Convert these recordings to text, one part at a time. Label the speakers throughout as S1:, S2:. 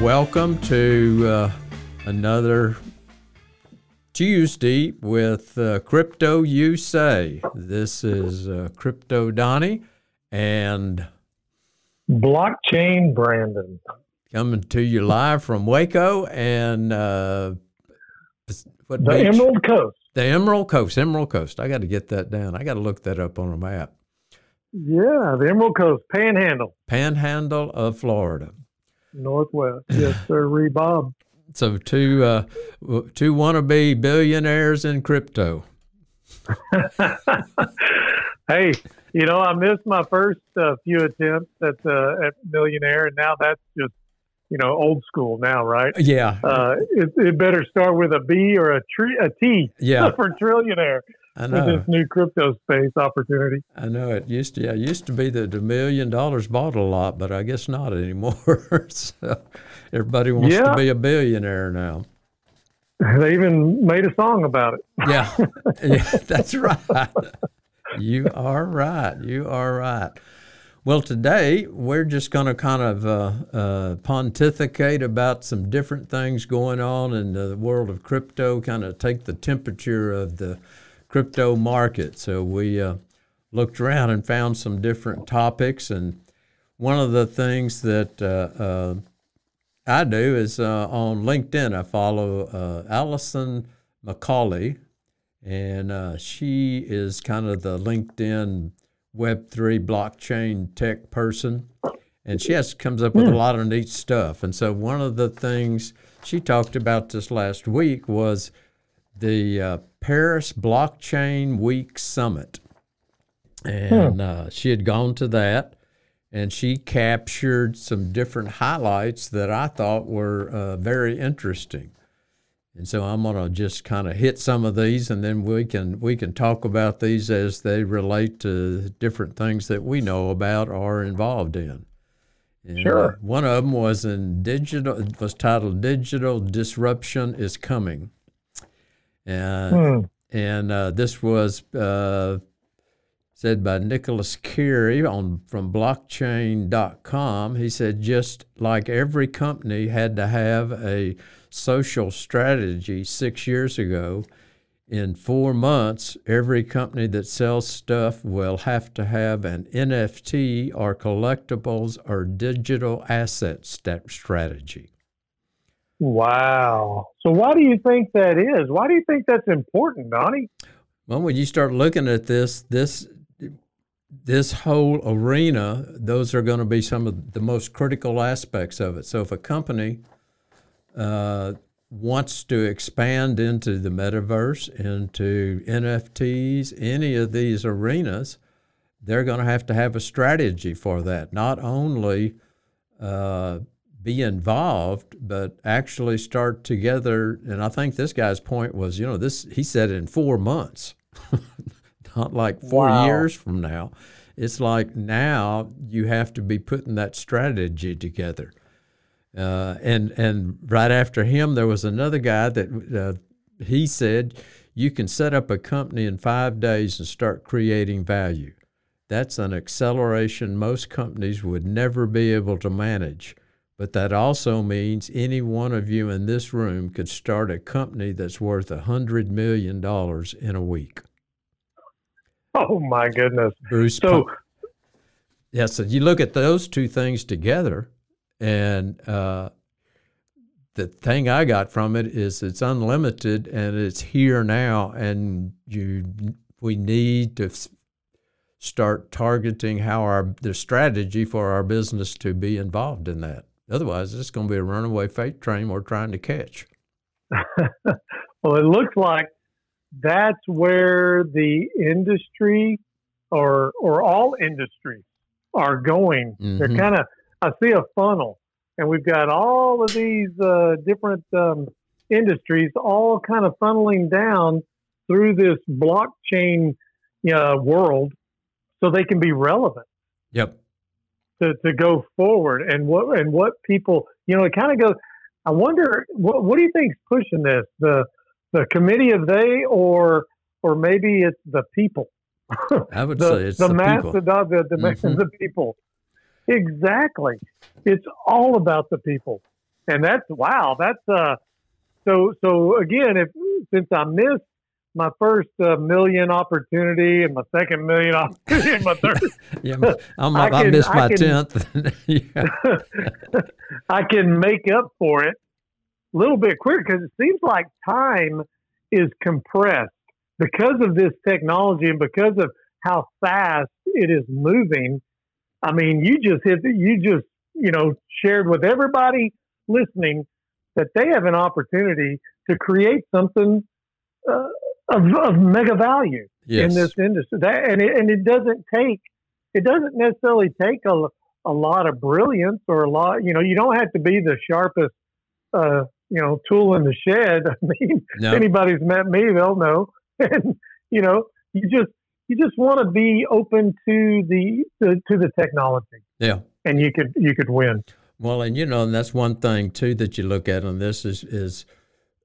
S1: Welcome to uh, another Tuesday with uh, Crypto You Say. This is uh, Crypto Donnie and
S2: Blockchain Brandon.
S1: coming to you live from Waco and uh, what
S2: The
S1: beach?
S2: Emerald Coast.
S1: The Emerald Coast. Emerald Coast. I got to get that down. I got to look that up on a map.
S2: Yeah, the Emerald Coast, Panhandle,
S1: Panhandle of Florida.
S2: Northwest. Yes, sir, Ree Bob.
S1: So two uh, two wannabe billionaires in crypto.
S2: hey, you know, I missed my first uh, few attempts at uh, at millionaire, and now that's just you know old school now, right?
S1: Yeah,
S2: Uh, it, it better start with a B or a a T
S1: yeah.
S2: for trillionaire
S1: I
S2: with this new crypto space opportunity.
S1: I know it used to. Yeah, it used to be that a million dollars bought a lot, but I guess not anymore. so everybody wants to be a billionaire now.
S2: They even made a song about it.
S1: Yeah, yeah, that's right. You are right. You are right. Well, today we're just going to kind of uh, uh, pontificate about some different things going on in the world of crypto, kind of take the temperature of the crypto market. So we uh, looked around and found some different topics, and one of the things that uh, uh, I do is uh, on LinkedIn. I follow uh, Alison McCauley, and uh, she is kind of the LinkedIn Web3 blockchain tech person. And she has comes up with a lot of neat stuff. And so one of the things she talked about this last week was the uh, Paris Blockchain Week Summit. And uh, she had gone to that and she captured some different highlights that I thought were uh, very interesting. And so I'm going to just kind of hit some of these, and then we can we can talk about these as they relate to different things that we know about or are involved in. And, uh,
S2: Sure.
S1: one of them was in digital. It was titled "Digital Disruption is Coming," and
S2: Hmm.
S1: and uh, this was uh, said by Nicholas Cary on from blockchain.com. He said just like every company had to have a social strategy 6 years ago, in 4 months every company that sells stuff will have to have an NFT or collectibles or digital asset strategy.
S2: Wow. So why do you think that is? Why do you think that's important, Donnie?
S1: Well, when you start looking at this, this this whole arena, those are going to be some of the most critical aspects of it. So, if a company uh, wants to expand into the metaverse, into NFTs, any of these arenas, they're going to have to have a strategy for that. Not only uh, be involved, but actually start together. And I think this guy's point was, you know, this he said in four months, not like four
S2: Wow.
S1: years from now. It's like now you have to be putting that strategy together. Uh, and and right after him, there was another guy that uh, he said you can set up a company in five days and start creating value. That's an acceleration most companies would never be able to manage. But that also means any one of you in this room could start a company that's worth a $100 million in a week.
S2: Oh my goodness.
S1: Bruce.
S2: So
S1: Pa- yeah, so you look at those two things together, and uh, the thing I got from it is it's unlimited and it's here now, and you we need to start targeting how our the strategy for our business to be involved in that. Otherwise, it's going to be a runaway freight train we're trying to catch.
S2: well, it looks like that's where the industry or or all industries are going. Mm-hmm. They're kind of I see a funnel, and we've got all of these uh, different um, industries all kind of funneling down through this blockchain uh, world, so they can be relevant.
S1: Yep.
S2: To, to go forward and what and what people you know it kind of goes. I wonder what what do you think's pushing this the the committee of they or or maybe it's the people.
S1: I would
S2: the,
S1: say it's the,
S2: the mass
S1: people.
S2: The, the, the, mm-hmm. the people. Exactly. It's all about the people. And that's wow, that's uh so so again, if since I missed my first uh, million opportunity and my second million opportunity and my third.
S1: yeah, I'm, I, can, I missed my tenth.
S2: I can make up for it a little bit quicker because it seems like time is compressed because of this technology and because of how fast it is moving. I mean, you just hit, you just, you know, shared with everybody listening that they have an opportunity to create something uh, of, of, mega value yes. in this industry. That, and, it, and it doesn't take, it doesn't necessarily take a, a lot of brilliance or a lot, you know, you don't have to be the sharpest, uh, you know, tool in the shed. I mean, no. anybody's met me, they'll know. and, you know, you just, you just want to be open to the, to, to the technology.
S1: Yeah.
S2: And you could, you could win.
S1: Well, and you know, and that's one thing too that you look at on this is is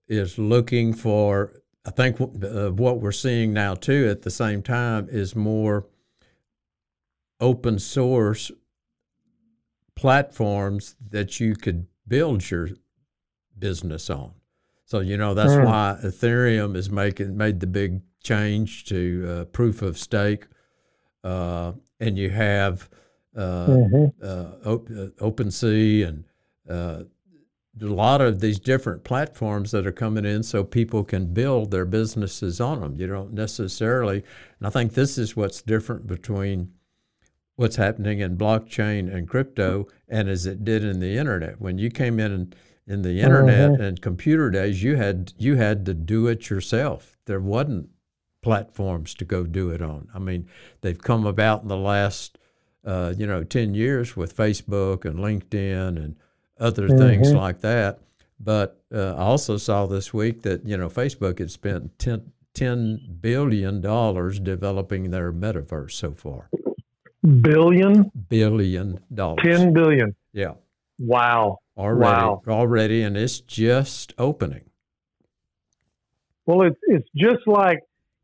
S1: is looking for. I think uh, what we're seeing now too at the same time is more open source platforms that you could build your business on. So you know that's mm. why Ethereum is making made the big change to uh, proof of stake, uh, and you have uh, mm-hmm. uh, op- uh, OpenSea and uh, a lot of these different platforms that are coming in, so people can build their businesses on them. You don't necessarily, and I think this is what's different between what's happening in blockchain and crypto and as it did in the internet. When you came in and in the internet mm-hmm. and computer days, you had you had to do it yourself. There wasn't platforms to go do it on. I mean, they've come about in the last uh, you know ten years with Facebook and LinkedIn and other mm-hmm. things like that. But uh, I also saw this week that you know Facebook had spent 10, $10 billion developing their metaverse so far.
S2: Billion.
S1: Billion dollars.
S2: Ten billion.
S1: Yeah.
S2: Wow
S1: already
S2: wow.
S1: already and it's just opening
S2: well it's it's just like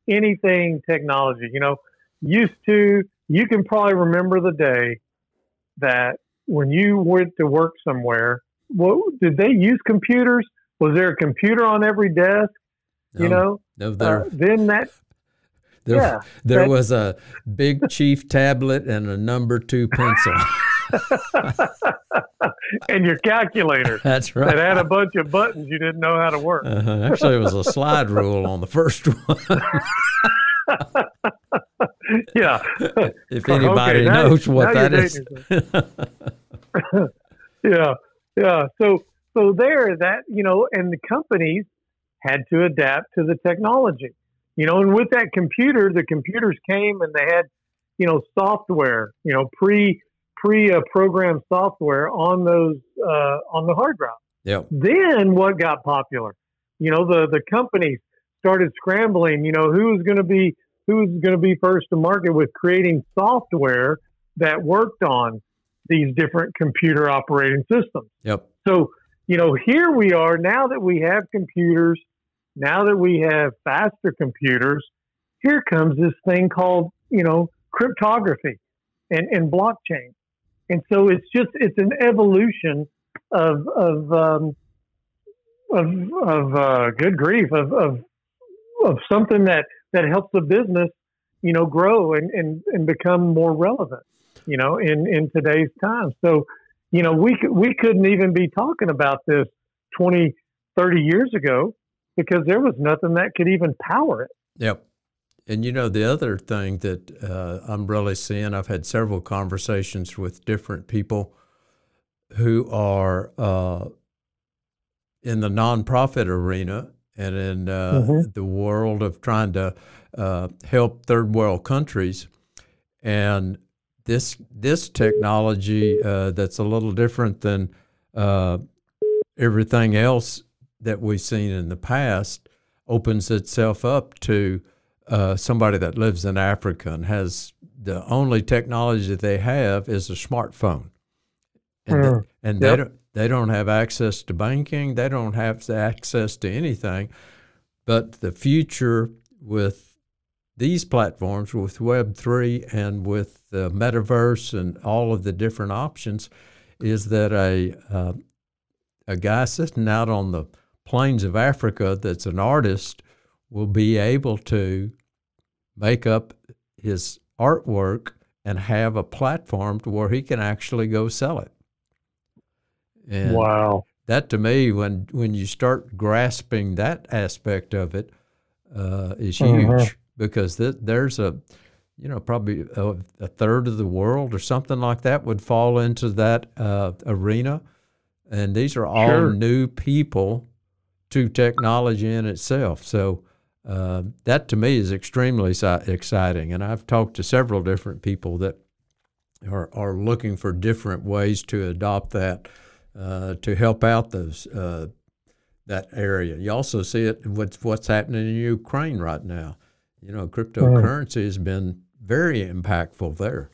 S2: anything technology you know used to you can probably remember the day that when you went to work somewhere what did they use computers was there a computer on every desk no, you know
S1: no, there,
S2: uh, then that
S1: there,
S2: yeah,
S1: there
S2: that,
S1: was a big chief tablet and a number two pencil
S2: and your calculator.
S1: That's right.
S2: That had a bunch of buttons you didn't know how to work.
S1: Uh-huh. Actually, it was a slide rule on the first one.
S2: Yeah.
S1: If anybody okay, knows what that is.
S2: yeah. Yeah. So so there that, you know, and the companies had to adapt to the technology. You know, and with that computer, the computers came and they had, you know, software, you know, pre pre-programmed software on those uh, on the hard drive.
S1: Yeah.
S2: Then what got popular? You know, the the companies started scrambling. You know, who was going to be who was going to be first to market with creating software that worked on these different computer operating systems.
S1: Yep.
S2: So, you know, here we are now that we have computers, now that we have faster computers, here comes this thing called, you know, cryptography and, and blockchain. And so it's just it's an evolution of of um, of, of uh, good grief of, of of something that that helps the business you know grow and, and, and become more relevant you know in in today's time so you know we we couldn't even be talking about this 20 30 years ago because there was nothing that could even power it.
S1: Yep. And you know, the other thing that uh, I'm really seeing, I've had several conversations with different people who are uh, in the nonprofit arena and in uh, mm-hmm. the world of trying to uh, help third world countries. And this this technology uh, that's a little different than uh, everything else that we've seen in the past opens itself up to uh, somebody that lives in Africa and has the only technology that they have is a smartphone, and, mm. they, and yep. they don't they don't have access to banking, they don't have access to anything. But the future with these platforms, with Web three and with the metaverse and all of the different options, is that a uh, a guy sitting out on the plains of Africa that's an artist will be able to make up his artwork and have a platform to where he can actually go sell it.
S2: And wow.
S1: That to me, when when you start grasping that aspect of it, uh, is uh-huh. huge because th- there's a, you know, probably a, a, third of the world or something like that would fall into that uh, arena, and these are all sure. new people to technology in itself. So uh, that to me is extremely exciting. And I've talked to several different people that are, are looking for different ways to adopt that uh, to help out those uh, that area. You also see it with what's happening in Ukraine right now. You know, cryptocurrency has been very impactful there.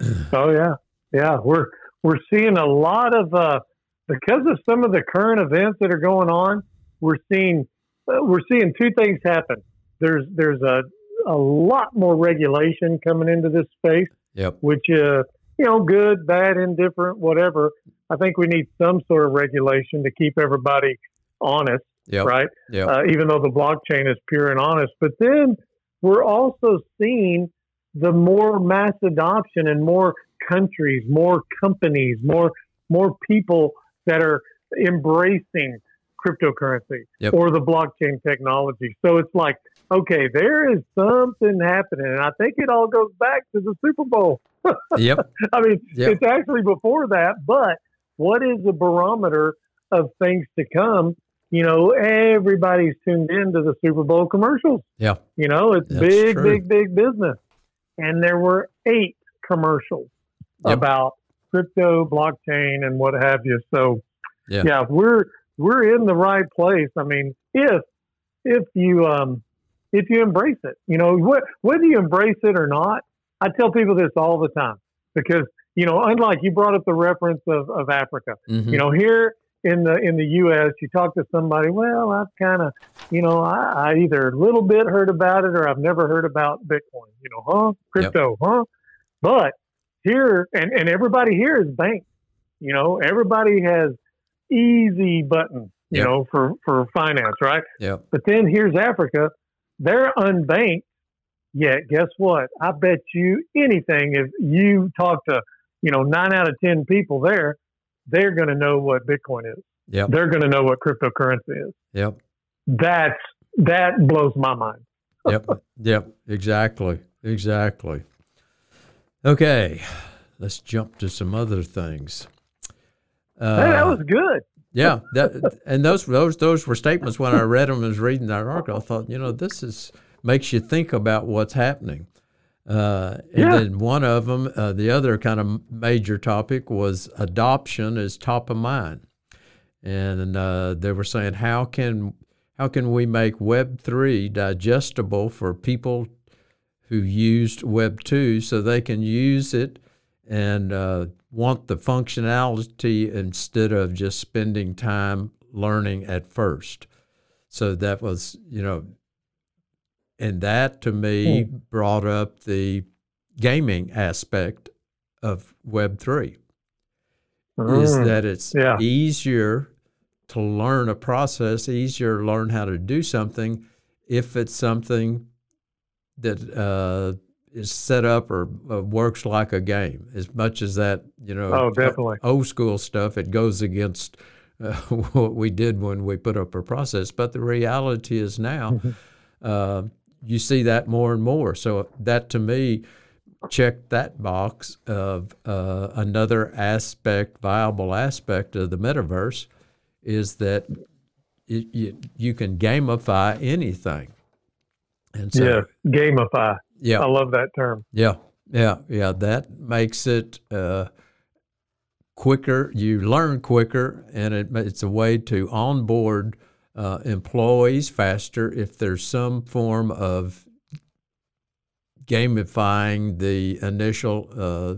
S2: oh yeah, yeah. We're we're seeing a lot of uh, because of some of the current events that are going on. We're seeing uh, we're seeing two things happen. There's there's a a lot more regulation coming into this space.
S1: Yep.
S2: Which uh, you know, good, bad, indifferent, whatever. I think we need some sort of regulation to keep everybody honest,
S1: yep.
S2: right?
S1: Yep.
S2: Uh, even though the blockchain is pure and honest. But then we're also seeing the more mass adoption and more countries, more companies, more more people that are embracing cryptocurrency
S1: yep.
S2: or the blockchain technology. So it's like, okay, there is something happening. And I think it all goes back to the Super Bowl.
S1: yep.
S2: I mean,
S1: yep.
S2: it's actually before that, but what is the barometer of things to come? You know, everybody's tuned into the Super Bowl commercials.
S1: Yeah.
S2: You know, it's That's big, true. big, big business. And there were eight commercials yep. about crypto, blockchain, and what have you. So, yeah, yeah we're we're in the right place. I mean, if if you um, if you embrace it, you know, wh- whether you embrace it or not, I tell people this all the time because you know, unlike you brought up the reference of, of Africa, mm-hmm. you know, here in the in the U.S., you talk to somebody. Well, I've kind of, you know, I, I, either a little bit heard about it or I've never heard about Bitcoin. You know, huh? Crypto, yep. huh? But here, and and everybody here is banks. You know, everybody has easy button, you yep. know, for, for finance, right?
S1: Yeah.
S2: But then here's Africa. They're unbanked. Yet, guess what? I bet you anything if you talk to, you know, nine out of 10 people there, they're going to know what Bitcoin is.
S1: Yep.
S2: They're going to know what cryptocurrency is.
S1: Yep.
S2: That's, that blows my mind.
S1: yep. Yep. Exactly. Exactly. Okay. Let's jump to some other things.
S2: Uh, hey, that was good.
S1: yeah, that and those those those were statements when I read them and was reading that article. I thought, you know, this is makes you think about what's happening. Uh, and yeah. then one of them, uh, the other kind of major topic was adoption is top of mind, and uh, they were saying how can how can we make Web three digestible for people who used Web two so they can use it and uh, want the functionality instead of just spending time learning at first. So that was, you know, and that to me mm. brought up the gaming aspect of Web3 mm. is that it's yeah. easier to learn a process, easier to learn how to do something if it's something that uh, is set up or uh, works like a game as much as that you know
S2: oh definitely
S1: old school stuff it goes against uh, what we did when we put up a process but the reality is now mm-hmm. You see that more and more so that to me checked that box of uh, another aspect viable aspect of the metaverse is that it, you, you can gamify anything.
S2: And so, yeah, gamify.
S1: Yeah,
S2: I love that term.
S1: Yeah, yeah, yeah. That makes it uh, quicker. You learn quicker, and it, it's a way to onboard uh, employees faster if there's some form of gamifying the initial uh,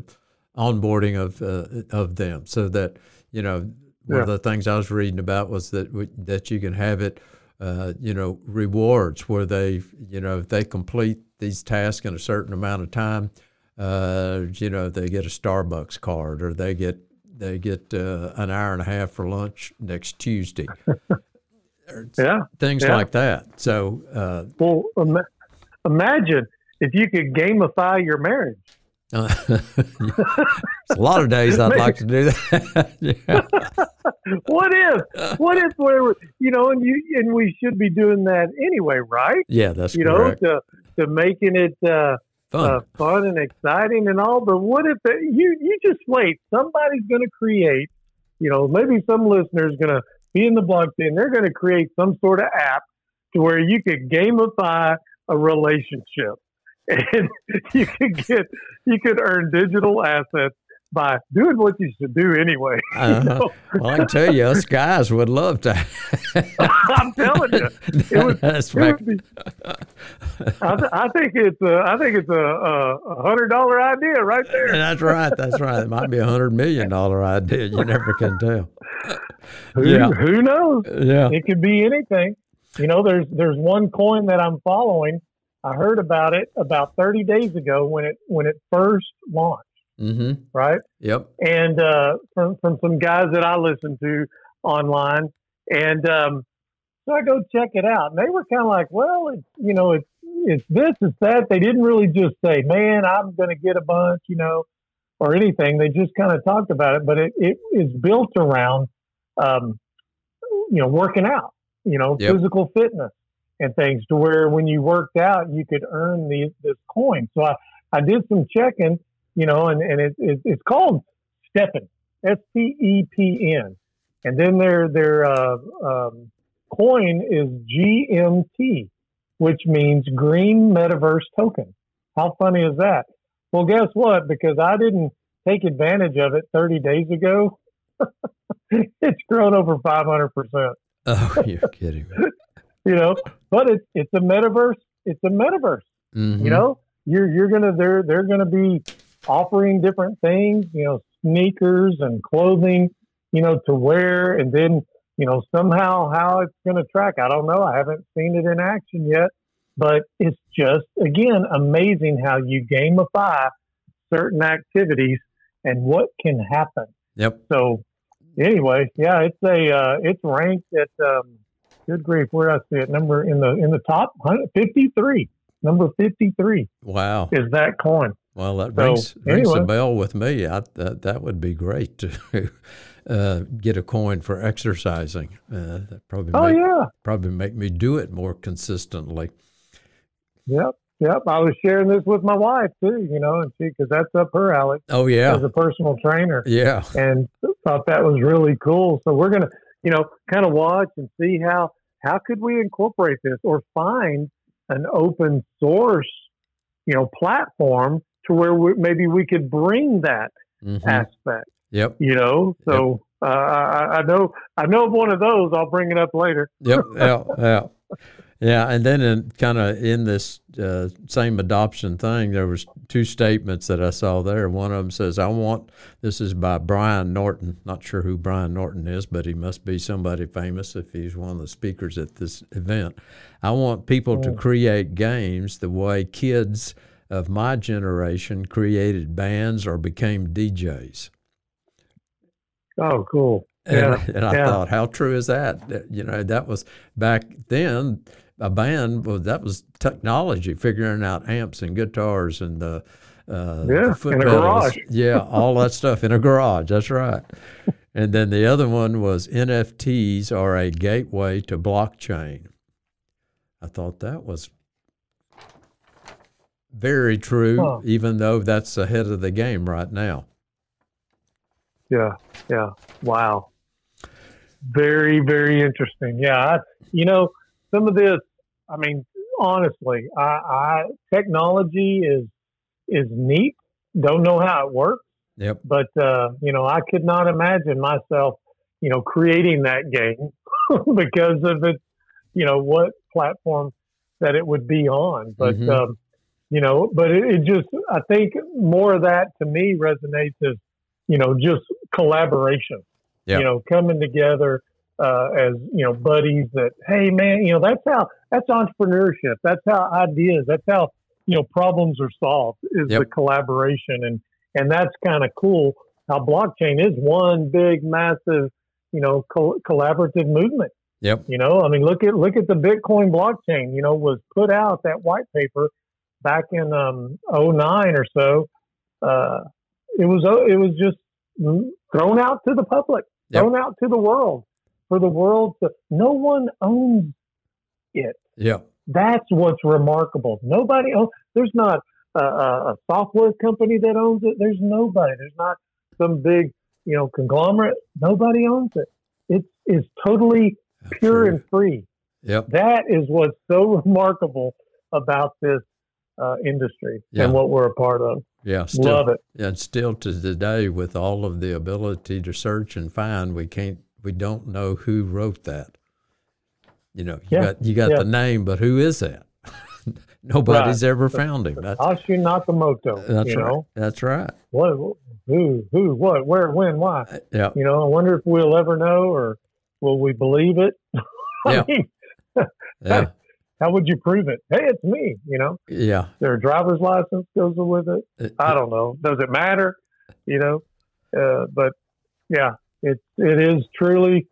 S1: onboarding of uh, of them, so that you know one yeah. of the things I was reading about was that that you can have it, uh, you know, rewards where they you know if they complete these tasks in a certain amount of time, uh, you know, they get a Starbucks card or they get they get uh, an hour and a half for lunch next Tuesday.
S2: yeah,
S1: things
S2: yeah.
S1: like that. So, uh,
S2: well, Im- imagine if you could gamify your marriage.
S1: Uh, a lot of days I'd like to do that.
S2: what if? What if we're you know, and you and we should be doing that anyway, right?
S1: Yeah, that's
S2: you
S1: correct.
S2: know to to making it uh,
S1: fun.
S2: Uh, fun and exciting and all. But what if it, you you just wait? Somebody's going to create. You know, maybe some listeners going to be in the blockchain. They're going to create some sort of app to where you could gamify a relationship and you could get you could earn digital assets by doing what you should do anyway.
S1: Uh-huh. You know? Well, I can tell you, us guys would love to.
S2: I'm telling you, it would, That's it would be, I, th- I, think it's a, I think it's a, a hundred dollar idea right there.
S1: That's right. That's right. It might be a hundred million dollar idea. You never can tell.
S2: Who, yeah. who knows?
S1: Yeah,
S2: it could be anything. You know, there's there's one coin that I'm following I heard about it about 30 days ago when it when it first launched.
S1: Mm-hmm.
S2: Right.
S1: Yep.
S2: And uh, from from some guys that I listen to online, and um, so I go check it out, and they were kind of like, "Well, it's you know, it's it's this, it's that." They didn't really just say, "Man, I'm going to get a bunch," you know, or anything. They just kind of talked about it, but it, it is built around, um, you know, working out, you know, yep. physical fitness and things to where when you worked out, you could earn these, this coin. So I, I did some checking, you know, and, and it, it, it's called STEPN, S T E P N. And then their, their uh, um, coin is GMT, which means Green Metaverse Token. How funny is that? Well, guess what? Because I didn't take advantage of it 30 days ago, it's grown over 500%.
S1: Oh, you're kidding me
S2: you know, but it's it's a metaverse. It's a metaverse.
S1: Mm-hmm.
S2: You know, you're you're gonna they're they're gonna be offering different things. You know, sneakers and clothing. You know, to wear, and then you know somehow how it's gonna track. I don't know. I haven't seen it in action yet, but it's just again amazing how you gamify certain activities and what can happen.
S1: Yep.
S2: So anyway, yeah, it's a uh, it's ranked at um, good grief, where I see it, number in the in the top fifty three, number fifty three.
S1: Wow,
S2: is that coin?
S1: Well, that so, rings, rings a bell with me. I, that that would be great to uh, get a coin for exercising. Uh, that probably
S2: oh
S1: make,
S2: yeah,
S1: probably make me do it more consistently.
S2: Yep, yep. I was sharing this with my wife too. You know, and she because that's up her alley.
S1: Oh yeah,
S2: as a personal trainer.
S1: Yeah,
S2: and thought that was really cool. So we're gonna, you know, kind of watch and see how how could we incorporate this or find an open source, you know, platform to where we, maybe we could bring that mm-hmm. aspect.
S1: Yep.
S2: You know, so yep. uh, I, I, know I know of one of those. I'll bring it up later.
S1: Yep. yeah. Yeah. Yeah, and then in kind of in this uh, same adoption thing, there was two statements that I saw there. One of them says, "I want." This is by Brian Norton. Not sure who Brian Norton is, but he must be somebody famous if he's one of the speakers at this event. I want people to oh. create games the way kids of my generation created bands or became DJs.
S2: Oh, cool.
S1: Yeah,
S2: and,
S1: and I
S2: yeah.
S1: thought, how true is that? You know, that was back then a band well that was technology figuring out amps and guitars and the uh,
S2: yeah, in a garage.
S1: yeah, all that stuff in a garage. That's right. and then the other one was NFTs are a gateway to blockchain. I thought that was very true, huh. even though that's ahead of the game right now.
S2: Yeah, yeah. Wow. Very, very interesting. Yeah, I, you know, some of this. I mean, honestly, I, I technology is is neat. Don't know how it works.
S1: Yep.
S2: But uh, you know, I could not imagine myself, you know, creating that game because of it. You know what platform that it would be on, but.
S1: Mhm.
S2: Um, you know, but it, it just, I think more of that to me resonates as, you know, just collaboration,
S1: Yeah.
S2: you know, coming together uh, as, you know, buddies that, hey, man, you know, that's how, that's entrepreneurship. That's how ideas, that's how, you know, problems are solved is
S1: Yep.
S2: the collaboration. And, and that's kind of cool how blockchain is one big, massive, you know, co- collaborative movement.
S1: Yep.
S2: You know, I mean, look at look at the Bitcoin blockchain. You know, was put out that white paper back in um, 09 or so. Uh, it was it was just thrown out to the public,
S1: Yep.
S2: thrown out to the world for the world to. No one owns it.
S1: Yeah,
S2: That's what's remarkable. Nobody owns. There's not a, a, software company that owns it. There's nobody. There's not some big you know conglomerate. Nobody owns it. It is totally pure
S1: True.
S2: and free.
S1: Yep.
S2: That is what's so remarkable about this uh, industry
S1: Yeah.
S2: and what we're a part of.
S1: Yeah. Still,
S2: Love it.
S1: And still to today, with all of the ability to search and find, we can't, we don't know who wrote that. You know, you
S2: Yeah,
S1: got you got
S2: yeah.
S1: the name, but who is that? Nobody's ever found him. That's
S2: Satoshi Nakamoto.
S1: that's
S2: you
S1: right.
S2: know
S1: That's right.
S2: what? Who? Who? What? Where? When? Why?
S1: Yeah.
S2: You know, I wonder if we'll ever know, or will we believe it?
S1: Yeah.
S2: mean,
S1: Yeah.
S2: How would you prove it? Hey, it's me. You know,
S1: Yeah.
S2: their driver's license goes with it.
S1: It-
S2: I don't know. Does it matter? You know, uh, but yeah, it it is truly,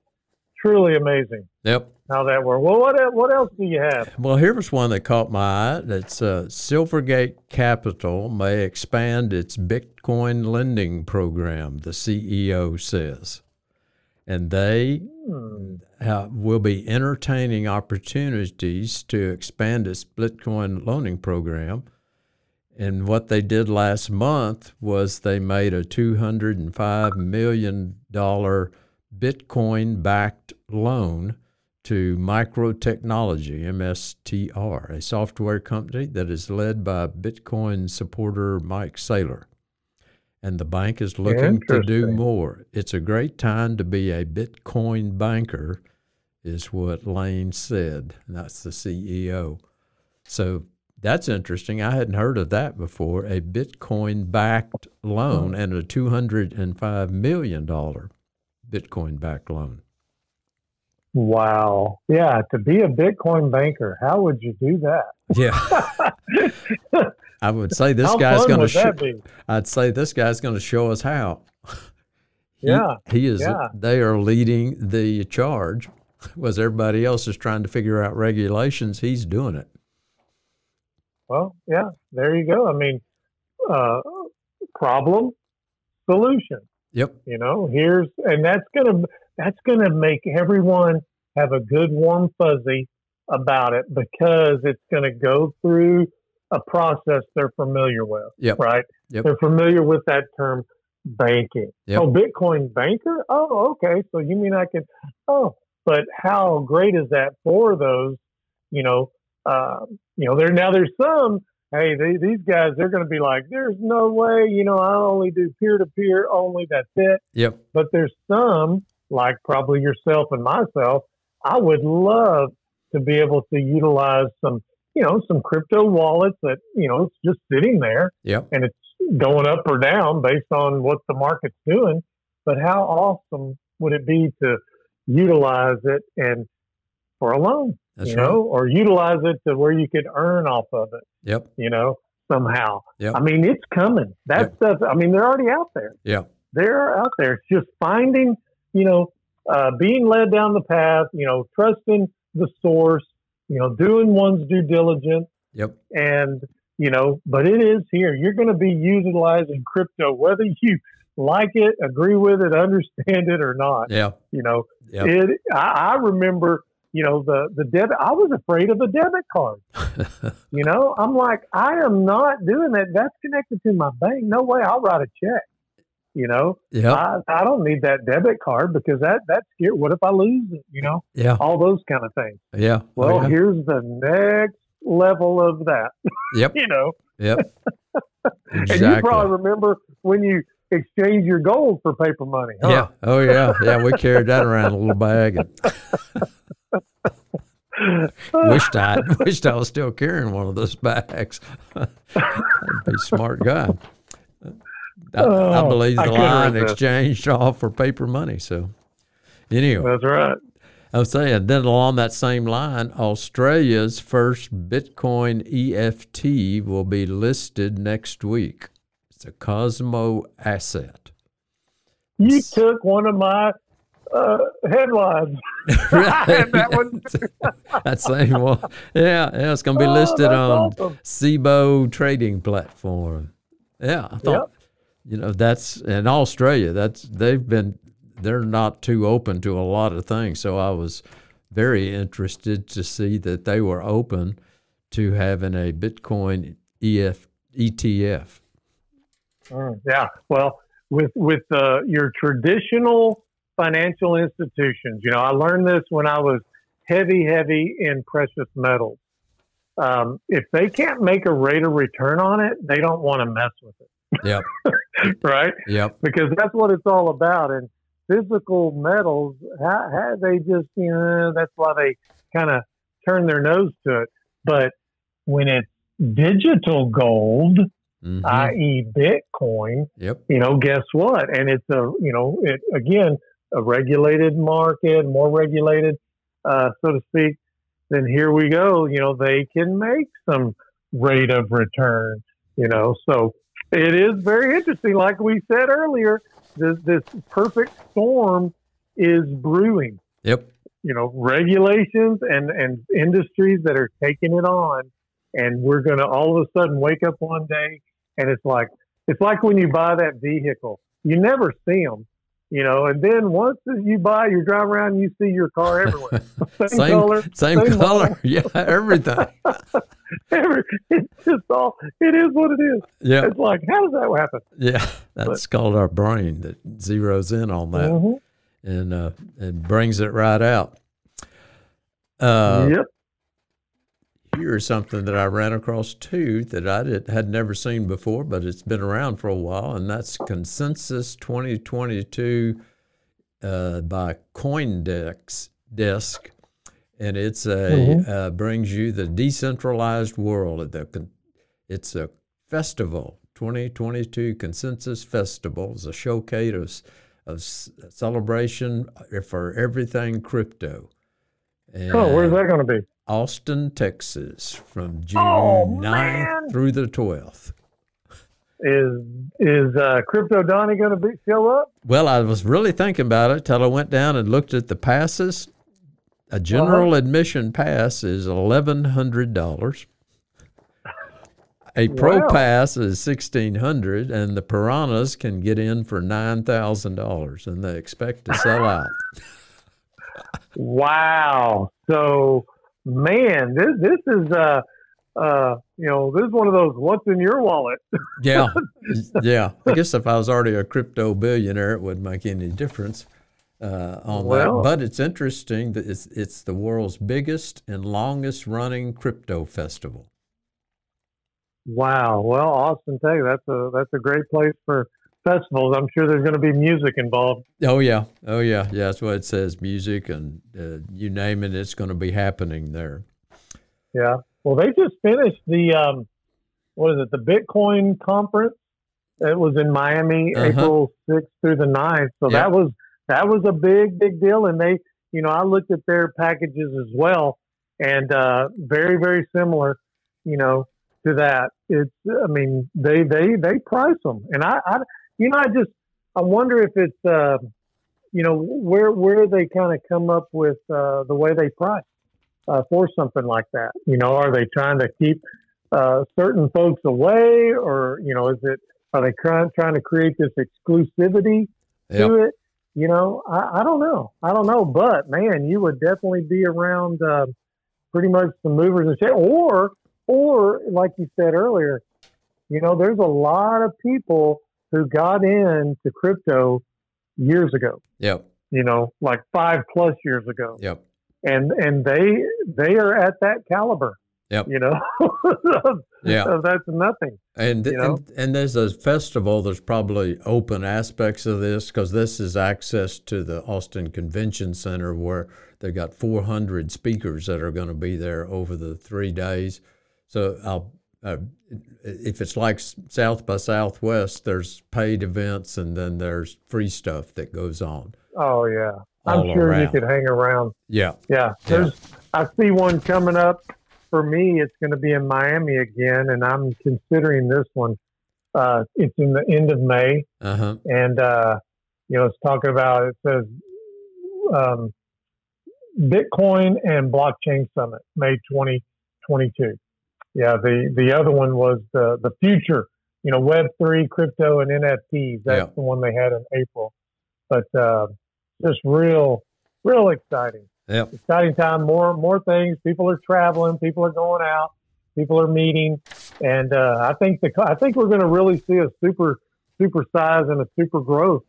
S2: truly amazing
S1: Yep.
S2: how that works. Well, what what else do you have?
S1: Well, here was one that caught my eye. That's uh, Silvergate Capital may expand its Bitcoin lending program, the CEO says. And they
S2: Hmm.
S1: uh, will be entertaining opportunities to expand its Bitcoin loaning program. And what they did last month was they made a $205 million Bitcoin backed loan to Microtechnology, MSTR, a software company that is led by Bitcoin supporter Mike Saylor. And the bank is looking to do more. It's a great time to be a Bitcoin banker, is what Lane said. That's the CEO. So that's interesting. I hadn't heard of that before. A Bitcoin backed loan and a $205 million Bitcoin backed loan.
S2: Wow. Yeah, to be a Bitcoin banker, how would you do that?
S1: Yeah. I would say this
S2: how
S1: guy's going to. I'd say this guy's going to show us how. He-
S2: Yeah,
S1: he is.
S2: yeah.
S1: They are leading the charge, was everybody else is trying to figure out regulations. He's doing it.
S2: Well, yeah, there you go. I mean, uh, problem, solution.
S1: Yep.
S2: You know, here's and that's gonna that's gonna make everyone have a good warm fuzzy about it because it's gonna go through a process they're familiar with.
S1: Yep.
S2: Right.
S1: Yep.
S2: They're familiar with that term banking.
S1: Yep.
S2: Oh, Bitcoin banker? Oh, okay. So you mean I can oh but how great is that for those, you know, uh, you know, there now there's some hey, they, these guys, they're going to be like, there's no way, you know, I only do peer to peer only. That's it.
S1: Yep.
S2: But there's some, like probably yourself and myself, I would love to be able to utilize some, you know, some crypto wallets that, you know, it's just sitting there
S1: Yep.
S2: and it's going up or down based on what the market's doing. But how awesome would it be to utilize it and for a loan,
S1: That's
S2: you
S1: right.
S2: know, or utilize it to where you could earn off of it,
S1: Yep.
S2: you know, somehow.
S1: Yep.
S2: I mean, it's coming. That
S1: Yep.
S2: stuff, I mean, they're already out there
S1: Yeah.
S2: they're out there. It's just finding, you know, uh, being led down the path, you know, trusting the source, you know, doing one's due diligence,
S1: Yep.
S2: and you know, but it is here. You're going to be utilizing crypto, whether you like it, agree with it, understand it, or not.
S1: Yeah.
S2: You know,
S1: Yep.
S2: it. I, I remember, you know, the the debit. I was afraid of a debit card. You know, I'm like, I am not doing that. That's connected to my bank. No way. I'll write a check. You know,
S1: Yeah.
S2: I, I don't need that debit card because that that's scary. What if I lose it? You know,
S1: Yeah.
S2: all those kind of things.
S1: Yeah. Oh,
S2: Well, here's the next level of that.
S1: Yep.
S2: you know,
S1: Yep.
S2: and you probably remember when you exchange your gold for paper money. Huh?
S1: Yeah. Oh yeah. Yeah. We carried that around a little bag and wished I wished I was still carrying one of those bags. I'd be a smart guy. I, I
S2: Oh,
S1: believe the
S2: couldn't
S1: line exchanged all for paper money. So anyway,
S2: That's right.
S1: I was saying, then along that same line, Australia's first Bitcoin EFT will be listed next week. It's a Cosmo asset.
S2: You took one of my uh, headlines. I had that one.
S1: that same one. Yeah, yeah, it's going to be
S2: Oh,
S1: listed
S2: that's
S1: on
S2: awesome.
S1: Cboe trading platform. Yeah, I thought, you know, that's in Australia. That's they've been they're not too open to a lot of things. So I was very interested to see that they were open to having a Bitcoin EF ETF.
S2: Yeah. Well, with with uh, your traditional financial institutions, you know, I learned this when I was heavy, heavy in precious metals. Um, if they can't make a rate of return on it, they don't want to mess with it,
S1: Yep,
S2: right?
S1: yep,
S2: Because that's what it's all about. And physical metals, how, how they just, you know, that's why they kind of turn their nose to it. But when it's digital gold,
S1: mhm,
S2: i.e., Bitcoin,
S1: yep,
S2: you know, guess what? And it's a, you know, it again, a regulated market, more regulated, uh, so to speak. Then here we go. You know, they can make some rate of return. You know, so it is very interesting. Like we said earlier, this this perfect storm is brewing.
S1: yep,
S2: You know, regulations and and industries that are taking it on, and we're going to all of a sudden wake up one day and it's like it's like when you buy that vehicle, you never see them, you know, and then once you buy, you drive around, you see your car everywhere, same,
S1: same
S2: color,
S1: same
S2: same
S1: color, yeah, everything,
S2: every, it's just all. It is what it is.
S1: yeah,
S2: It's like how does that happen?
S1: yeah. That's called our brain that zeroes in on that.
S2: Mhm.
S1: and uh, and brings it right out. Uh,
S2: yep.
S1: Here's something that I ran across too that I did, had never seen before, but it's been around for a while, and that's Consensus 2022 uh, by Coindex Desk, and it's a
S2: Mhm.
S1: uh, brings you the decentralized world. The it's a festival, 2022 Consensus Festival. It's a showcase of, of celebration for everything crypto. And
S2: Oh, where's that going to be?
S1: Austin, Texas, from June
S2: Oh,
S1: 9th
S2: man.
S1: through the 12th.
S2: Is is uh, Crypto Donnie going to be show up?
S1: Well, I was really thinking about it till I went down and looked at the passes. A general admission pass is eleven hundred dollars. A pro
S2: Wow.
S1: pass is sixteen hundred, and the piranhas can get in for nine thousand dollars, and they expect to sell out.
S2: Wow. So, man, this this is uh uh you know this is one of those what's in your wallet.
S1: Yeah, yeah. I guess if I was already a crypto billionaire, it wouldn't make any difference uh, on
S2: Well-
S1: that. But it's interesting that it's it's the world's biggest and longest running crypto festival.
S2: Wow. Well, Austin, Texas, that's a that's a great place for festivals. I'm sure there's going to be music involved.
S1: Oh yeah, oh yeah, yeah. That's what it says. Music and uh, you name it, it's going to be happening there.
S2: Yeah. Well, they just finished the um, what is it? The Bitcoin conference. It was in Miami,
S1: Uh-huh.
S2: April sixth through the 9th. So
S1: Yeah.
S2: that was that was a big, big deal. And they, you know, I looked at their packages as well, and uh, very, very similar, you know, to that. It's, I mean, they they they price them, and I, I you know, I just I wonder if it's, uh, you know, where where they kind of come up with uh, the way they price uh, for something like that. You know, are they trying to keep uh, certain folks away, or you know, is it are they trying trying to create this exclusivity
S1: Yep.
S2: to it? You know, I, I don't know. I don't know, but man, you would definitely be around uh, pretty much the movers and shakers, or or like you said earlier, you know, there's a lot of people who got into crypto years ago.
S1: Yep.
S2: You know, like five plus years ago.
S1: Yep.
S2: And and they they are at that caliber.
S1: Yep.
S2: You know,
S1: yeah.
S2: So that's nothing.
S1: And,
S2: you know?
S1: and and there's a festival. There's probably open aspects of this because this is access to the Austin Convention Center where they've got 400 speakers that are going to be there over the three days. So I'll. Uh, if it's like South by Southwest, there's paid events and then there's free stuff that goes on.
S2: Oh yeah, I'm sure you could hang around.
S1: Yeah.
S2: Yeah, there's. I see one coming up. For me, it's going to be in Miami again, and I'm considering this one. Uh, it's in the end of May,
S1: Uh huh.
S2: and uh, you know, it's talking about. It says um, Bitcoin and Blockchain Summit, May 2022. Yeah, the the other one was the the future. You know, Web three, crypto, and NFTs. That's
S1: Yeah.
S2: the one they had in April. But uh, just real, real exciting
S1: Yep.
S2: exciting time. More more things. People are traveling. People are going out. People are meeting, and uh, I think the I think we're going to really see a super super size and a super growth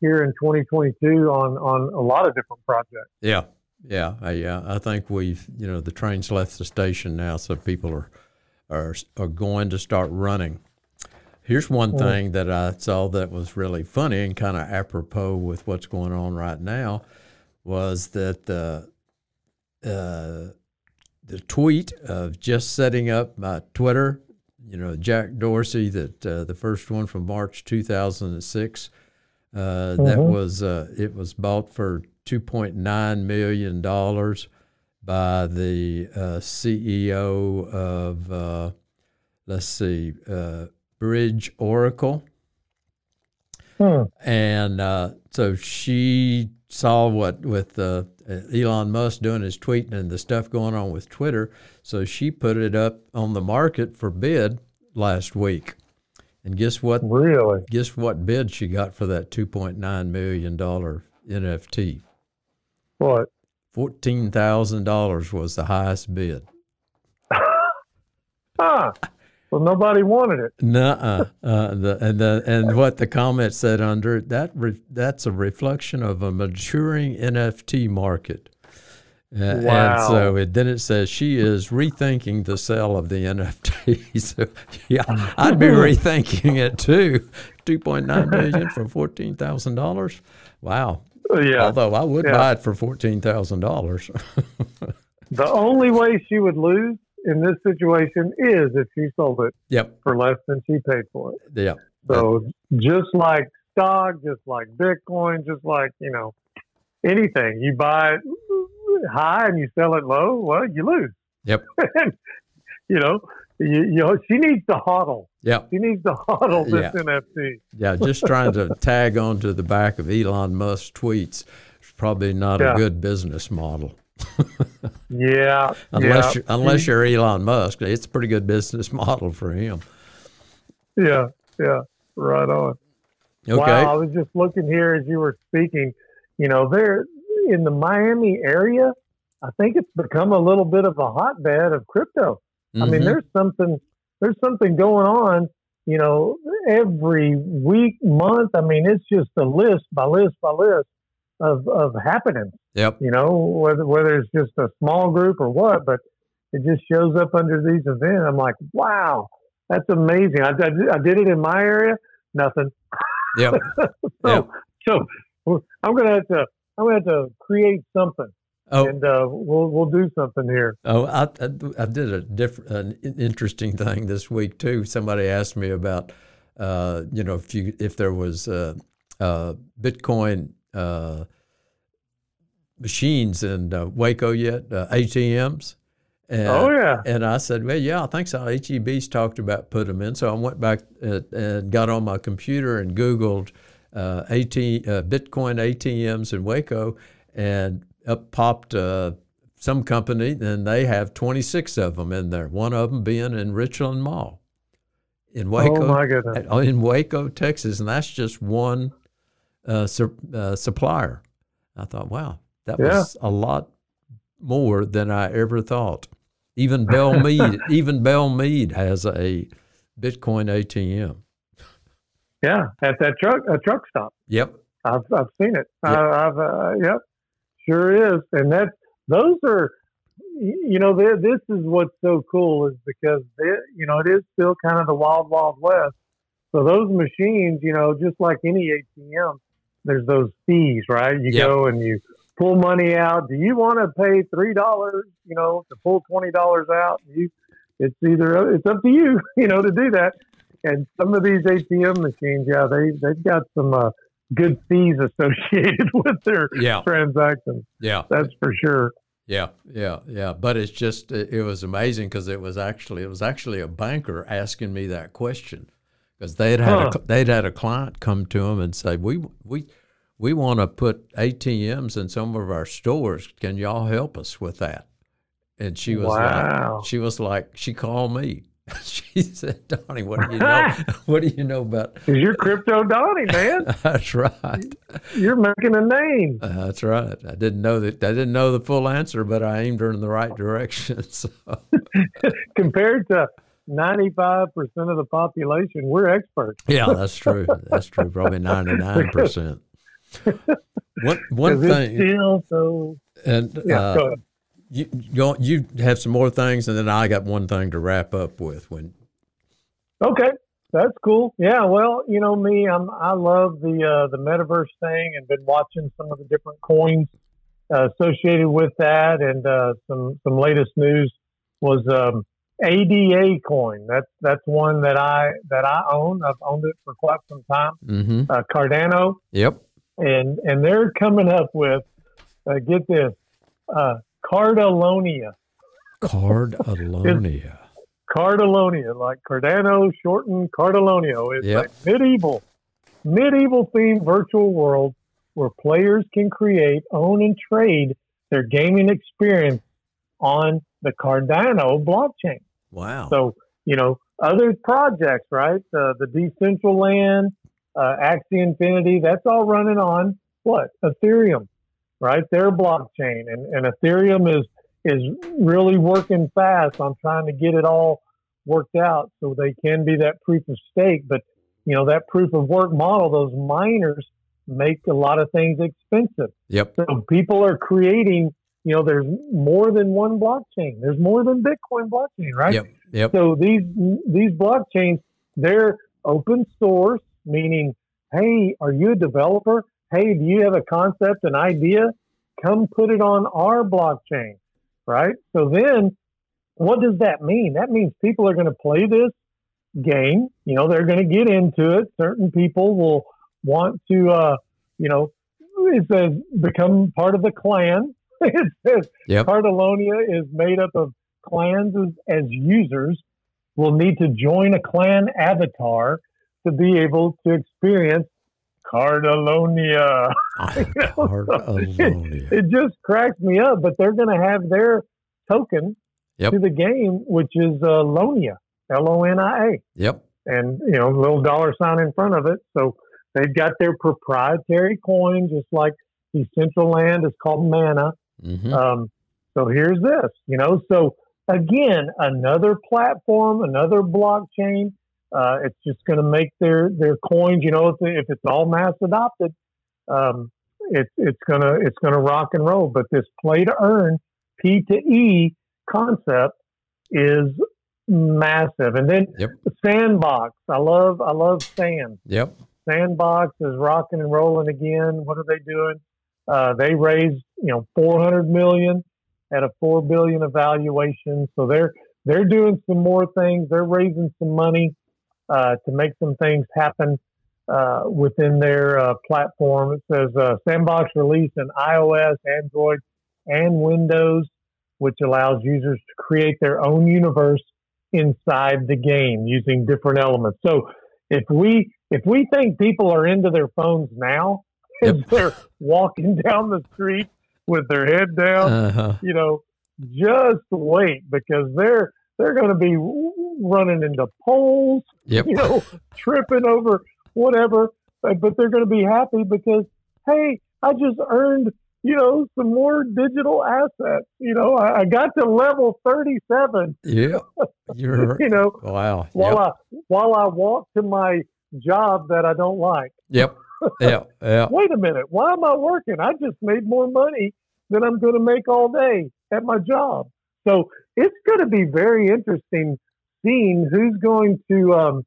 S2: here in 2022 on on a lot of different projects.
S1: Yeah, yeah, I, yeah. I think we've, you know, the train's left the station now, so people are are are going to start running. Here's one thing that I saw that was really funny and kind of apropos with what's going on right now was that uh, uh, the tweet of just setting up my Twitter, you know, Jack Dorsey, that uh, the first one from March 2006, uh, that
S2: Mhm.
S1: was uh, it was bought for 2.9 million dollars by the uh, CEO of uh, let's see, uh, Bridge Oracle.
S2: Hmm.
S1: And uh, so she saw what with uh, Elon Musk doing his tweeting and the stuff going on with Twitter. So she put it up on the market for bid last week. And guess what?
S2: Really?
S1: Guess what bid she got for that two point nine million dollar NFT?
S2: What?
S1: Fourteen thousand dollars was the highest bid.
S2: Ah, well, nobody wanted it.
S1: Nuh-uh. Uh, the, and the and what the comment said under it that re, that's a reflection of a maturing NFT market. Uh, And so it then it says she is rethinking the sale of the NFT. so yeah, I'd be rethinking it too. Two point nine million for fourteen thousand dollars. Wow.
S2: Yeah.
S1: Although I would
S2: Yeah.
S1: buy it for fourteen thousand dollars.
S2: The only way she would lose in this situation is if she sold it
S1: yep.
S2: for less than she paid for it.
S1: Yeah.
S2: So just like stock, just like Bitcoin, just like you know anything, you buy it high and you sell it low, well, you lose.
S1: Yep.
S2: you know, you, you know, she needs to HODL.
S1: Yeah,
S2: She needs to HODL this
S1: Yeah.
S2: NFT.
S1: Yeah, just trying to tag onto the back of Elon Musk's tweets is probably not
S2: Yeah.
S1: a good business model.
S2: Yeah,
S1: Unless
S2: yeah,
S1: you're, unless you're Elon Musk, it's a pretty good business model for him.
S2: yeah, yeah, right on.
S1: Okay.
S2: Wow, I was just looking here as you were speaking. You know, there in the Miami area, I think it's become a little bit of a hotbed of crypto. I mean,
S1: Mhm.
S2: there's something there's something going on. You know, every week, month. I mean, it's just a list by list by list of of happenings.
S1: Yep.
S2: You know, whether whether it's just a small group or what, but it just shows up under these events. I'm like, wow, that's amazing. I, I, I did it in my area, nothing.
S1: Yep.
S2: So,
S1: Yep.
S2: so I'm gonna have to I'm gonna have to create something,
S1: Oh,
S2: and uh, we'll we'll do something here.
S1: oh, I, I, I did a different, an interesting thing this week too. Somebody asked me about, uh, you know, if you if there was uh, uh, Bitcoin uh, machines in uh, Waco yet, uh, ATMs. And,
S2: oh yeah,
S1: And I said, well, yeah, I think so. HEB's talked about put them in. So I went back and got on my computer and Googled uh, AT, uh, Bitcoin ATMs in Waco, and up popped uh, some company, and they have 26 of them in there. One of them being in Richland Mall in Waco,
S2: oh goodness.
S1: uh, in Waco, Texas, and that's just one uh, su- uh, supplier. I thought, wow, that
S2: Yeah.
S1: was a lot more than I ever thought. Even Bell Mead, even Bell Mead has a Bitcoin ATM.
S2: Yeah, at that truck a truck stop.
S1: Yep.
S2: I've I've seen it.
S1: Yep.
S2: I've uh, yep, sure is. And that's those are, you know, this is what's so cool is because they, you know it is still kind of the wild wild west. So those machines, you know, just like any ATM, there's those fees, right? You
S1: Yep.
S2: go and you pull money out. Do you want to pay three dollars, you know, to pull twenty dollars out? You, it's either it's up to you, you know, to do that. And some of these ATM machines, yeah, they they've got some uh, good fees associated with their
S1: Yeah.
S2: transactions.
S1: Yeah.
S2: That's for sure.
S1: Yeah, yeah, yeah. But it's just it, it was amazing because it was actually it was actually a banker asking me that question because they had had
S2: Huh.
S1: a, they'd had a client come to them and say we we we want to put ATMs in some of our stores. Can y'all help us with that? And she was
S2: Wow.
S1: like, she was like, she called me. she said, Donnie, what do you know? what do you know about?
S2: Because you're crypto Donnie, man.
S1: That's right.
S2: You're making a name.
S1: Uh, That's right. I didn't know that. I didn't know the full answer, but I aimed her in the right direction. So.
S2: Compared to 95% of the population, we're experts.
S1: Yeah, that's true. That's true. Probably ninety nine percent. One one thing,
S2: still so.
S1: and
S2: Yeah,
S1: uh,
S2: go ahead.
S1: You you you have some more things, and then I got one thing to wrap up with. When
S2: Okay, that's cool. Yeah, well, you know me, I'm I love the uh, the metaverse thing, and been watching some of the different coins uh, associated with that, and uh, some some latest news was um, ADA coin. That's that's one that I that I own. I've owned it for quite some time.
S1: mm-hmm.
S2: Uh, Cardano,
S1: Yep.
S2: and and they're coming up with uh, get this uh, Cardalonia.
S1: Cardalonia.
S2: Cardalonia, like Cardano shortened Cardalonio. It's
S1: Yep.
S2: a medieval, medieval themed virtual world where players can create, own, and trade their gaming experience on the Cardano blockchain.
S1: Wow.
S2: So, you know, other projects, right? Uh, the Decentraland, uh, Axie Infinity, that's all running on what? Ethereum, right? Their blockchain. And, and Ethereum is, is really working fast on trying to get it all worked out so they can be that proof of stake. But, you know, that proof of work model, those miners make a lot of things expensive.
S1: yep.
S2: So people are creating, you know, there's more than one blockchain. There's more than Bitcoin blockchain, right?
S1: Yep. Yep.
S2: So these these blockchains, they're open source, meaning, hey, are you a developer? Hey, do you have a concept, an idea? Come put it on our blockchain, right? So then, what does that mean? That means people are going to play this game. You know, they're going to get into it. Certain people will want to, uh, you know, it says become part of the clan. it says
S1: Yep.
S2: Cardalonia is made up of clans as, as users will need to join a clan avatar to be able to experience Cardalonia.
S1: Cardalonia.
S2: It just cracks me up, but they're going to have their token
S1: Yep.
S2: to the game, which is uh, Lonia, L O N I A
S1: Yep.
S2: and you know, little dollar sign in front of it. So they've got their proprietary coin, just like the Decentraland is called mana.
S1: Mm-hmm.
S2: Um, so here's this, you know. So again, another platform, another blockchain. Uh, it's just going to make their their coins, you know, if, if it's all mass adopted, um, it's it's gonna it's gonna rock and roll. But this play to earn, P to E concept is massive. And then
S1: Yep.
S2: Sandbox, I love I love Sand.
S1: Yep.
S2: Sandbox is rocking and rolling again. What are they doing? Uh, they raised, you know, 400 million at a 4 billion evaluation. So they're they're doing some more things. They're raising some money uh, to make some things happen uh, within their uh, platform. It says uh, Sandbox released in iOS, Android, and Windows, which allows users to create their own universe inside the game using different elements. So if we if we think people are into their phones now as
S1: Yep.
S2: they're walking down the street with their head down,
S1: Uh-huh.
S2: you know, just wait because they're they're going to be running into poles,
S1: Yep.
S2: you know, tripping over whatever, but, but they're going to be happy because hey, I just earned you know some more digital assets. You know, I, I got to level thirty-seven.
S1: Yeah. You're
S2: You know,
S1: wow.
S2: while
S1: Yep.
S2: I while I walk to my job that I don't like.
S1: Yep. Yeah. Yeah.
S2: Wait a minute. Why am I working? I just made more money than I'm going to make all day at my job. So it's going to be very interesting seeing who's going to um,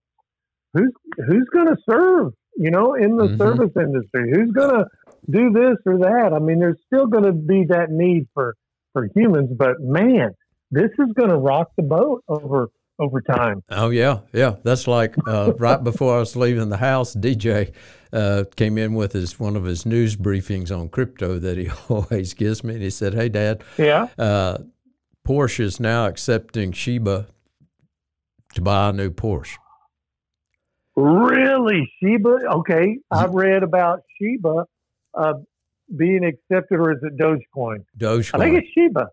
S2: who's who's going to serve. You know, in the
S1: Mhm.
S2: service industry, who's going to do this or that? I mean, there's still going to be that need for for humans, but man, this is going to rock the boat over over time.
S1: Oh yeah, yeah. That's like uh, right before I was leaving the house, DJ uh, came in with his one of his news briefings on crypto that he always gives me, and he said, "Hey, Dad,
S2: Yeah.
S1: uh, Porsche is now accepting Shiba to buy a new Porsche."
S2: Really, Shiba? Okay, I've read about Shiba uh, being accepted, or is it Dogecoin? Dogecoin. I think it's Shiba.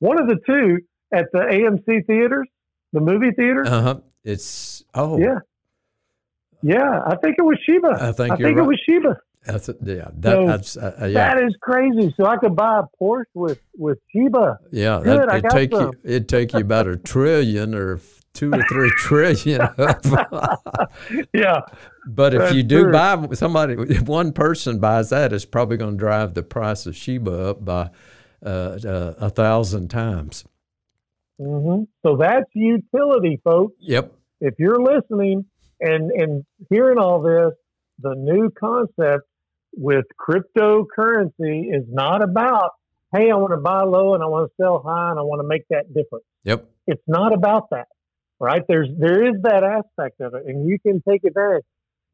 S2: One of the two at the AMC theaters, the movie theater.
S1: Uh huh. It's oh
S2: Yeah, yeah. I think it was Shiba.
S1: I think
S2: I think
S1: right.
S2: it was Shiba.
S1: That's it. Yeah, that,
S2: So,
S1: that's uh, uh, yeah,
S2: That is crazy. So I could buy a Porsche with with Shiba.
S1: yeah.
S2: good,
S1: That,
S2: I
S1: it'd
S2: got
S1: take you. It'd take you about a trillion or two or three trillion.
S2: Yeah,
S1: But if you do
S2: true.
S1: buy somebody, if one person buys that, it's probably going to drive the price of Shiba up by uh, uh, a thousand times.
S2: hmm so that's utility, folks.
S1: Yep.
S2: if you're listening and and hearing all this, the new concept with cryptocurrency is not about, hey, I want to buy low and I want to sell high and I want to make that difference.
S1: Yep.
S2: It's not about that, right? There's there is that aspect of it, and you can take advantage.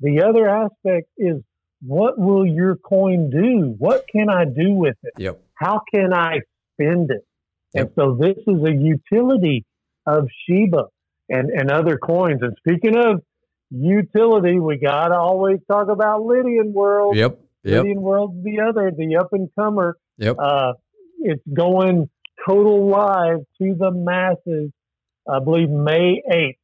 S2: The other aspect is what will your coin do? What can I do with it?
S1: Yep.
S2: how can I spend it? And so this is a utility of Shiba and, and other coins. And speaking of utility, we got to always talk about Lydian World.
S1: Yep. Yep.
S2: Lydian World's the other, the up and comer.
S1: Yep.
S2: Uh, it's going total live to the masses, I believe May 8th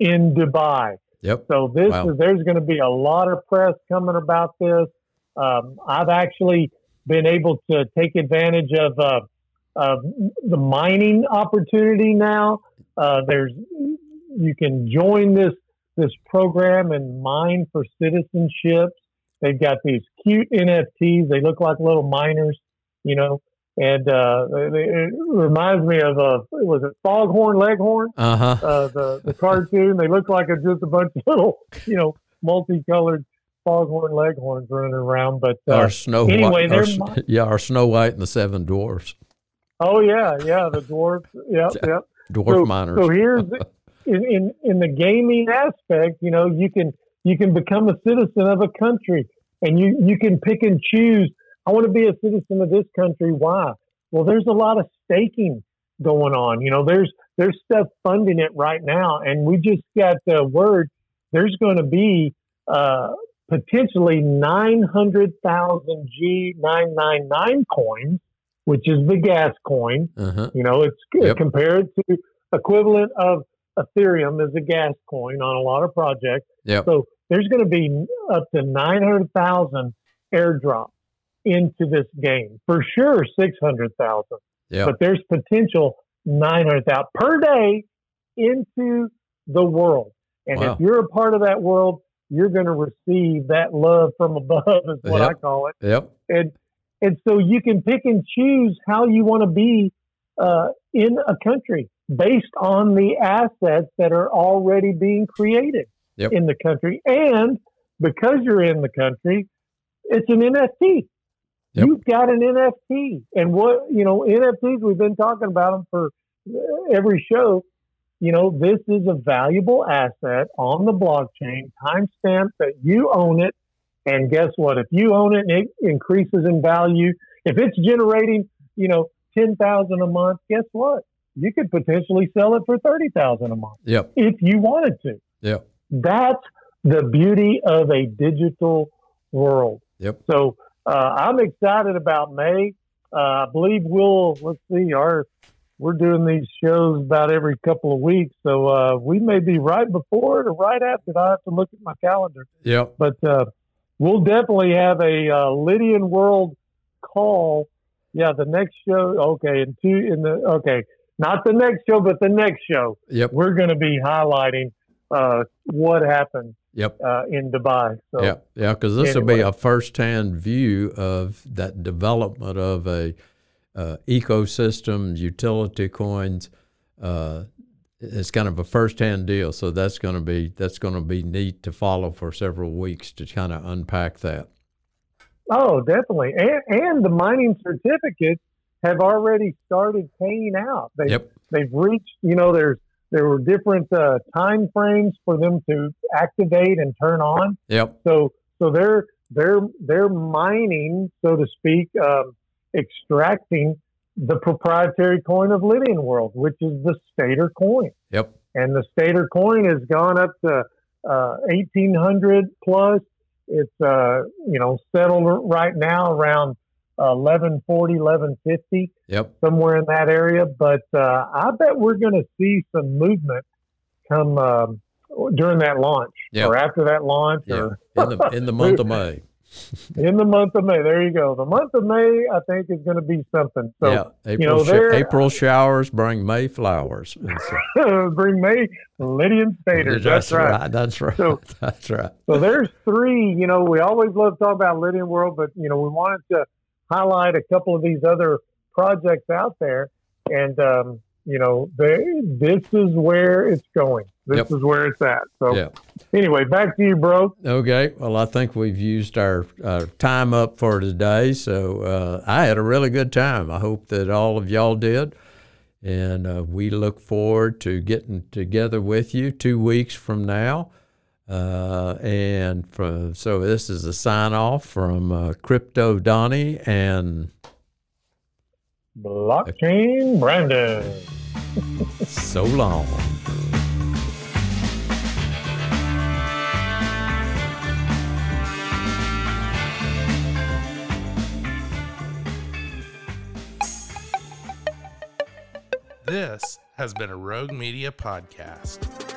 S2: in Dubai.
S1: Yep.
S2: So this
S1: Wow.
S2: is there's going to be a lot of press coming about this. Um, I've actually been able to take advantage of uh, of the mining opportunity now. Uh, there's you can join this this program and mine for citizenships. They've got these cute NFTs. They look like little miners, you know. And uh, it reminds me of uh, was it Foghorn Leghorn?
S1: Uh huh.
S2: uh, the the cartoon. They look like a, just a bunch of little, you know, multicolored foghorn leghorns running around. But uh,
S1: our Snow
S2: anyway,
S1: White. our
S2: mi-
S1: yeah, our Snow White and the Seven Dwarfs.
S2: oh yeah, yeah, the dwarfs. Yep, yep.
S1: Dwarf
S2: so,
S1: miners.
S2: So here's in, in in the gaming aspect, you know, you can you can become a citizen of a country, and you you can pick and choose. I want to be a citizen of this country. Why? Well, there's a lot of staking going on. You know, there's there's stuff funding it right now, and we just got the word there's going to be uh, potentially 900,000 G999 coins, which is the gas coin.
S1: uh-huh.
S2: You know, it's
S1: Yep.
S2: compared to equivalent of Ethereum as a gas coin on a lot of projects.
S1: Yep.
S2: So there's going to be up to 900,000 airdrops into this game. For sure, 600,000.
S1: Yep.
S2: But there's potential 900,000 per day into the world. And
S1: Wow.
S2: if you're a part of that world, you're going to receive that love from above, is what I call it
S1: Yep.
S2: and and so you can pick and choose how you want to be uh, in a country based on the assets that are already being created
S1: Yep.
S2: in the country, and because you're in the country, it's an NFT.
S1: Yep.
S2: You've got an NFT, and what you know, NFTs. We've been talking about them for uh, every show. You know, this is a valuable asset on the blockchain, timestamp that you own it. And guess what? If you own it and it increases in value, if it's generating, you know, ten thousand a month, guess what? You could potentially sell it for thirty thousand a month
S1: Yep.
S2: if you wanted to.
S1: Yeah.
S2: That's the beauty of a digital world.
S1: Yep.
S2: So uh, I'm excited about May. Uh, I believe we'll let's see our we're doing these shows about every couple of weeks, so uh, we may be right before it or right after. it. I have to look at my calendar,
S1: Yep.
S2: but uh, we'll definitely have a uh, Lydian World call. Yeah, the next show. Okay, in two in the okay, not the next show, but the next show
S1: Yep.
S2: we're going to be highlighting uh, what happened
S1: Yep.
S2: Uh, in Dubai. So,
S1: yeah, yeah, because this will be a first-hand view of that development of a uh, ecosystem, utility coins. Uh, it's kind of a first-hand deal, so that's going to be that's going to be neat to follow for several weeks to kind of unpack that.
S2: Oh, definitely. And, and the mining certificates have already started paying out. They,
S1: Yep.
S2: They've reached, you know, there's there were different uh, time frames for them to activate and turn on.
S1: Yep.
S2: So so they're they're they're mining, so to speak, um, extracting the proprietary coin of Lydian World, which is the Stater coin.
S1: Yep.
S2: And the Stater coin has gone up to uh, 1800 plus. It's uh, you know settled right now around uh, 1140, 1150
S1: Yep.
S2: somewhere in that area. But uh, I bet we're going to see some movement come um, during that launch
S1: Yeah.
S2: or after that launch
S1: Yeah.
S2: or
S1: In the in the month of May.
S2: in the month of May. There you go. The month of May, I think, is going to be something. So
S1: yeah. April
S2: know,
S1: sh-
S2: there-
S1: April showers bring May flowers. So-
S2: bring May Lydian Staters. That's, right.
S1: That's right.
S2: So-
S1: that's right.
S2: So there's three. You know, we always love to talk about Lydian World, but you know, we wanted to highlight a couple of these other projects out there, and um, you know, they, this is where it's going. This
S1: Yep.
S2: is where it's at. So
S1: Yeah.
S2: anyway, back to you, bro.
S1: Okay. Well, I think we've used our, our time up for today. So uh, I had a really good time. I hope that all of y'all did. And uh, we look forward to getting together with you two weeks from now. Uh, and from, so this is a sign off from uh, Crypto Donnie and
S2: Blockchain Brandon.
S1: so long.
S3: This has been a Rogue Media podcast.